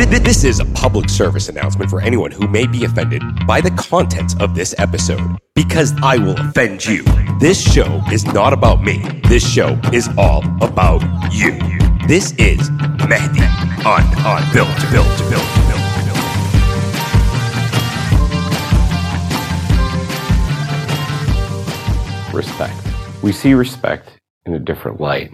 This is a public service announcement for anyone who may be offended by the contents of this episode, because I will offend you. This show is not about me. This show is all about you. This is Mahdi on on build built Build built Build. Respect. We see respect in a different light.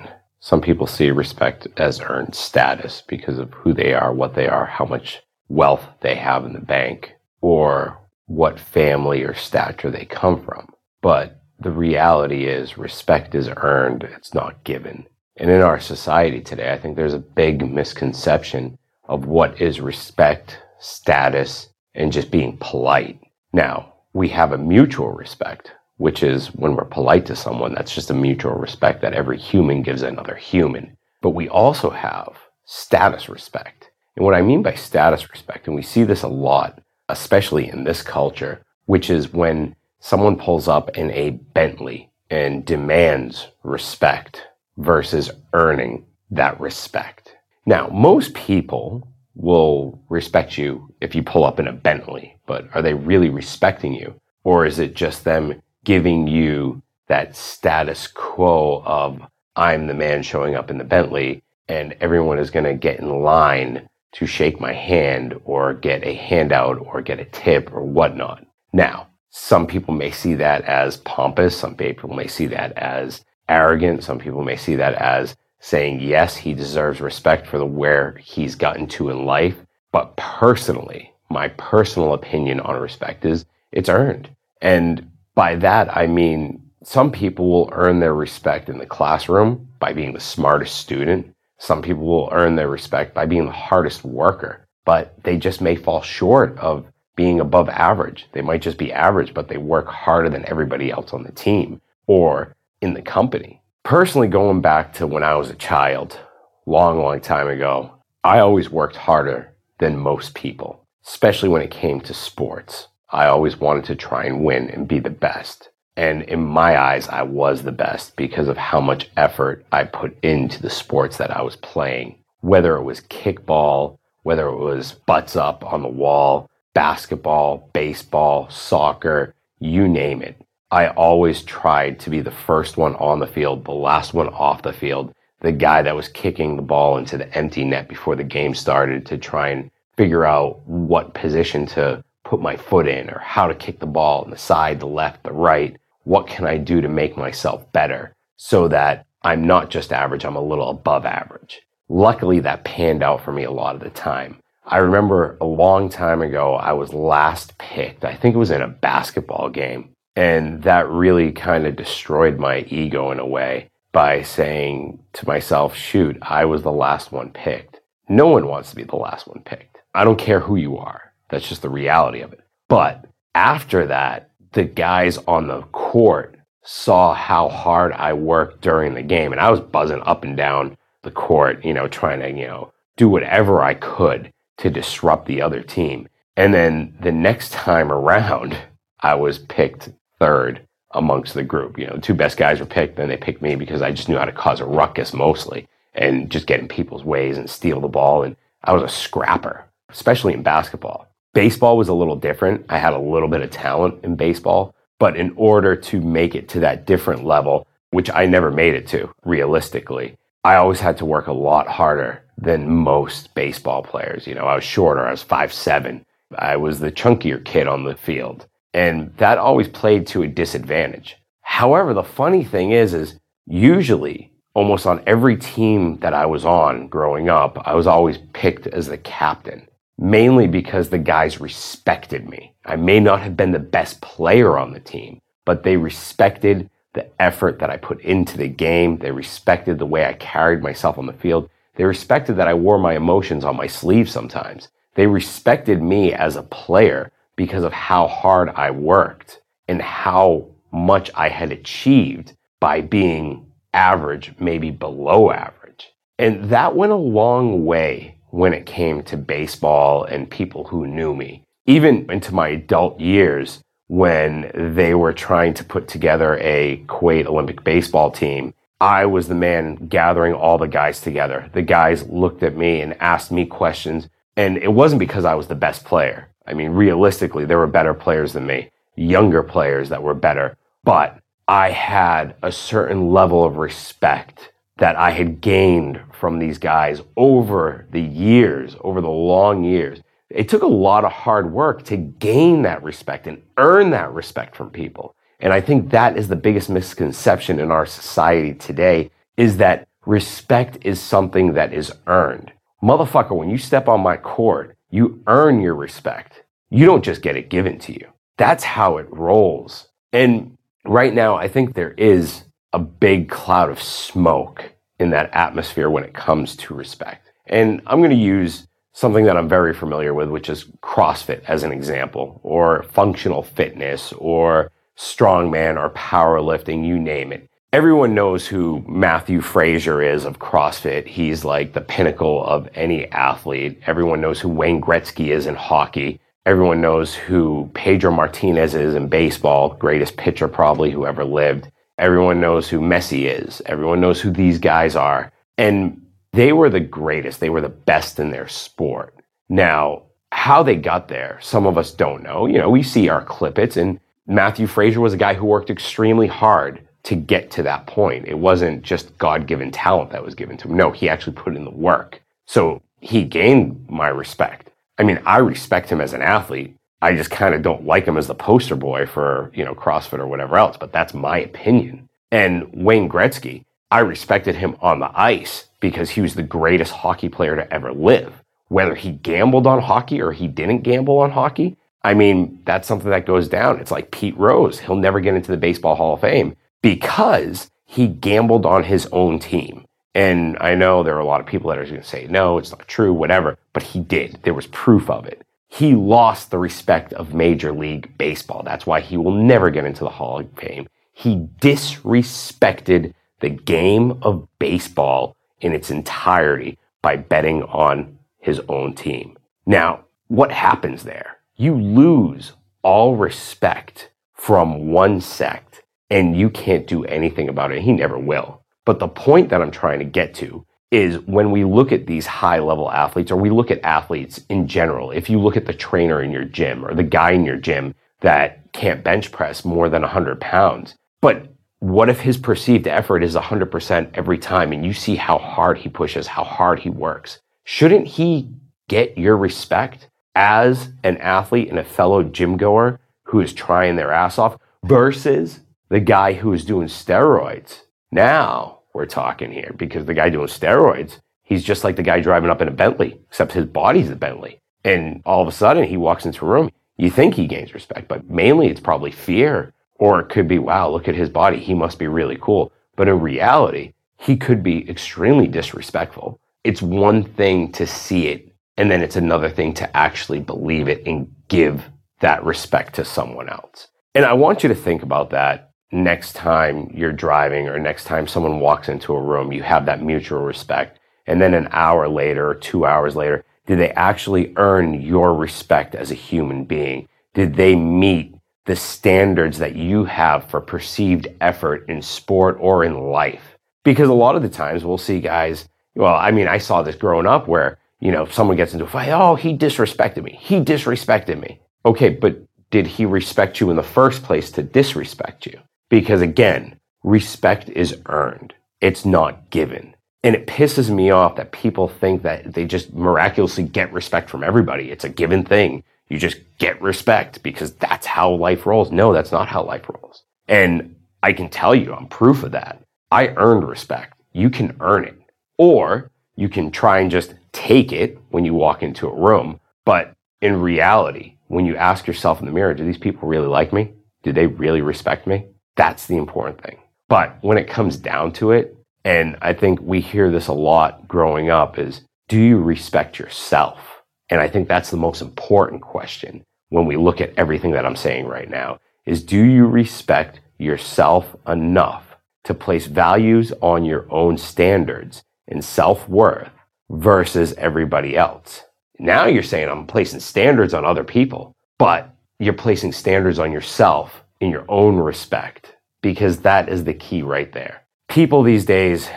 Some people see respect as earned status because of who they are, what they are, how much wealth they have in the bank, or what family or stature they come from. But the reality is respect is earned, it's not given. And in our society today, I think there's a big misconception of what is respect, status, and just being polite. Now, we have a mutual respect which is when we're polite to someone, that's just a mutual respect that every human gives another human. But we also have status respect. And what I mean by status respect, and we see this a lot, especially in this culture, which is when someone pulls up in a Bentley and demands respect versus earning that respect. Now, most people will respect you if you pull up in a Bentley, but are they really respecting you? Or is it just them giving you that status quo of I'm the man showing up in the Bentley and everyone is going to get in line to shake my hand or get a handout or get a tip or whatnot. Now, some people may see that as pompous. Some people may see that as arrogant. Some people may see that as saying, yes, he deserves respect for the where he's gotten to in life. But personally, my personal opinion on respect is it's earned. And by that, I mean some people will earn their respect in the classroom by being the smartest student. Some people will earn their respect by being the hardest worker, but they just may fall short of being above average. They might just be average, but they work harder than everybody else on the team or in the company. Personally, going back to when I was a child, long, long time ago, I always worked harder than most people, especially when it came to sports. I always wanted to try and win and be the best. And in my eyes, I was the best because of how much effort I put into the sports that I was playing. Whether it was kickball, whether it was butts up on the wall, basketball, baseball, soccer, you name it. I always tried to be the first one on the field, the last one off the field, the guy that was kicking the ball into the empty net before the game started to try and figure out what position to put my foot in or how to kick the ball on the side, the left, the right. What can I do to make myself better so that I'm not just average, I'm a little above average. Luckily, that panned out for me a lot of the time. I remember a long time ago, I was last picked. I think it was in a basketball game. And that really kind of destroyed my ego in a way by saying to myself, shoot, I was the last one picked. No one wants to be the last one picked. I don't care who you are. That's just the reality of it. But after that, the guys on the court saw how hard I worked during the game. And I was buzzing up and down the court, you know, trying to, you know, do whatever I could to disrupt the other team. And then the next time around, I was picked third amongst the group. You know, two best guys were picked, then they picked me because I just knew how to cause a ruckus mostly and just get in people's ways and steal the ball. And I was a scrapper, especially in basketball. Baseball was a little different. I had a little bit of talent in baseball, but in order to make it to that different level, which I never made it to realistically, I always had to work a lot harder than most baseball players. You know, I was shorter, I was five seven. I was the chunkier kid on the field. And that always played to a disadvantage. However, the funny thing is, is usually almost on every team that I was on growing up, I was always picked as the captain mainly because the guys respected me. I may not have been the best player on the team, but they respected the effort that I put into the game. They respected the way I carried myself on the field. They respected that I wore my emotions on my sleeve sometimes. They respected me as a player because of how hard I worked and how much I had achieved by being average, maybe below average. And that went a long way when it came to baseball and people who knew me. Even into my adult years, when they were trying to put together a Kuwait Olympic baseball team, I was the man gathering all the guys together. The guys looked at me and asked me questions And it wasn't because I was the best player. I mean, realistically, there were better players than me, younger players that were better, but I had a certain level of respect that I had gained from these guys over the years, over the long years. It took a lot of hard work to gain that respect and earn that respect from people. And I think that is the biggest misconception in our society today is that respect is something that is earned. Motherfucker, when you step on my court, you earn your respect. You don't just get it given to you. That's how it rolls. And right now, I think there is a big cloud of smoke in that atmosphere when it comes to respect. And I'm going to use something that I'm very familiar with, which is CrossFit as an example, or functional fitness, or strongman, or powerlifting, you name it. Everyone knows who Matthew Fraser is of CrossFit. He's like the pinnacle of any athlete. Everyone knows who Wayne Gretzky is in hockey. Everyone knows who Pedro Martinez is in baseball, greatest pitcher probably who ever lived. Everyone knows who Messi is. Everyone knows who these guys are. And they were the greatest. They were the best in their sport. Now, how they got there, some of us don't know. You know, we see our clippets, and Matthew Fraser was a guy who worked extremely hard to get to that point. It wasn't just God given talent that was given to him. No, he actually put in the work. So he gained my respect. I mean, I respect him as an athlete. I just kind of don't like him as the poster boy for, you know, CrossFit or whatever else, but that's my opinion. And Wayne Gretzky, I respected him on the ice because he was the greatest hockey player to ever live. Whether he gambled on hockey or he didn't gamble on hockey, I mean, that's something that goes down. It's like Pete Rose. He'll never get into the Baseball Hall of Fame because he gambled on his own team. And I know there are a lot of people that are going to say, no, it's not true, whatever, but he did. There was proof of it he lost the respect of Major League Baseball. That's why he will never get into the Hall of Fame. He disrespected the game of baseball in its entirety by betting on his own team. Now, what happens there? You lose all respect from one sect and you can't do anything about it. He never will. But the point that I'm trying to get to is when we look at these high level athletes or we look at athletes in general, if you look at the trainer in your gym or the guy in your gym that can't bench press more than 100 pounds, but what if his perceived effort is 100% every time and you see how hard he pushes, how hard he works? Shouldn't he get your respect as an athlete and a fellow gym goer who is trying their ass off versus the guy who is doing steroids? Now, we're talking here because the guy doing steroids, he's just like the guy driving up in a Bentley, except his body's a Bentley. And all of a sudden he walks into a room, you think he gains respect, but mainly it's probably fear. Or it could be, wow, look at his body. He must be really cool. But in reality, he could be extremely disrespectful. It's one thing to see it, and then it's another thing to actually believe it and give that respect to someone else. And I want you to think about that next time you're driving or next time someone walks into a room, you have that mutual respect. And then an hour later two hours later, did they actually earn your respect as a human being? Did they meet the standards that you have for perceived effort in sport or in life? Because a lot of the times we'll see guys, well, I mean, I saw this growing up where, you know, someone gets into a fight, oh, he disrespected me. He disrespected me. Okay, but did he respect you in the first place to disrespect you? Because again, respect is earned. It's not given. And it pisses me off that people think that they just miraculously get respect from everybody. It's a given thing. You just get respect because that's how life rolls. No, that's not how life rolls. And I can tell you, I'm proof of that. I earned respect. You can earn it. Or you can try and just take it when you walk into a room. But in reality, when you ask yourself in the mirror, do these people really like me? Do they really respect me? That's the important thing. But when it comes down to it, and I think we hear this a lot growing up is do you respect yourself? And I think that's the most important question when we look at everything that I'm saying right now is do you respect yourself enough to place values on your own standards and self-worth versus everybody else? Now you're saying I'm placing standards on other people, but you're placing standards on yourself in your own respect, because that is the key right there. People these days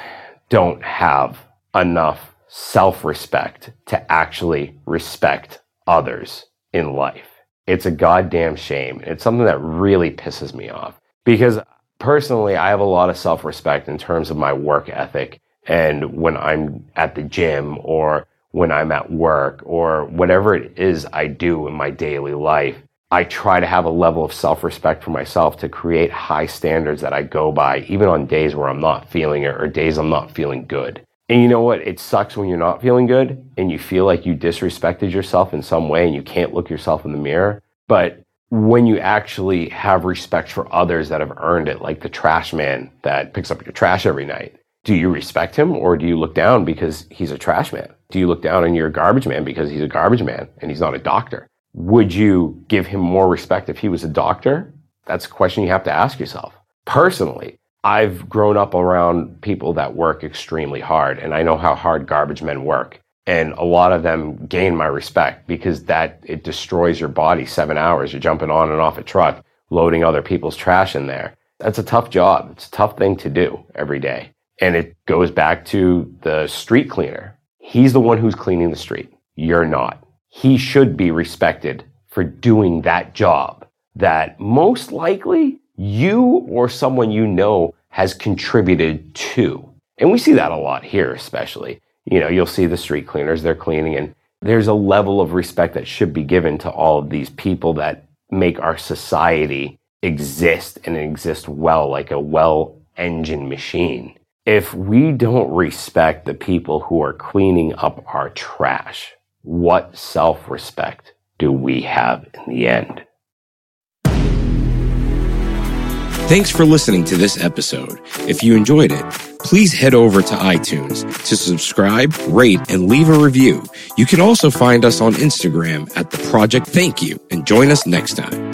don't have enough self respect to actually respect others in life. It's a goddamn shame. It's something that really pisses me off because personally, I have a lot of self respect in terms of my work ethic. And when I'm at the gym or when I'm at work or whatever it is I do in my daily life, I try to have a level of self respect for myself to create high standards that I go by, even on days where I'm not feeling it or days I'm not feeling good. And you know what? It sucks when you're not feeling good and you feel like you disrespected yourself in some way and you can't look yourself in the mirror. But when you actually have respect for others that have earned it, like the trash man that picks up your trash every night, do you respect him or do you look down because he's a trash man? Do you look down on your garbage man because he's a garbage man and he's not a doctor? Would you give him more respect if he was a doctor? That's a question you have to ask yourself. Personally, I've grown up around people that work extremely hard and I know how hard garbage men work. And a lot of them gain my respect because that it destroys your body seven hours. You're jumping on and off a truck, loading other people's trash in there. That's a tough job. It's a tough thing to do every day. And it goes back to the street cleaner. He's the one who's cleaning the street. You're not. He should be respected for doing that job that most likely you or someone you know has contributed to. And we see that a lot here, especially. You know, you'll see the street cleaners, they're cleaning, and there's a level of respect that should be given to all of these people that make our society exist and exist well, like a well engined machine if we don't respect the people who are cleaning up our trash, what self respect do we have in the end? Thanks for listening to this episode. If you enjoyed it, please head over to iTunes to subscribe, rate, and leave a review. You can also find us on Instagram at the Project Thank You and join us next time.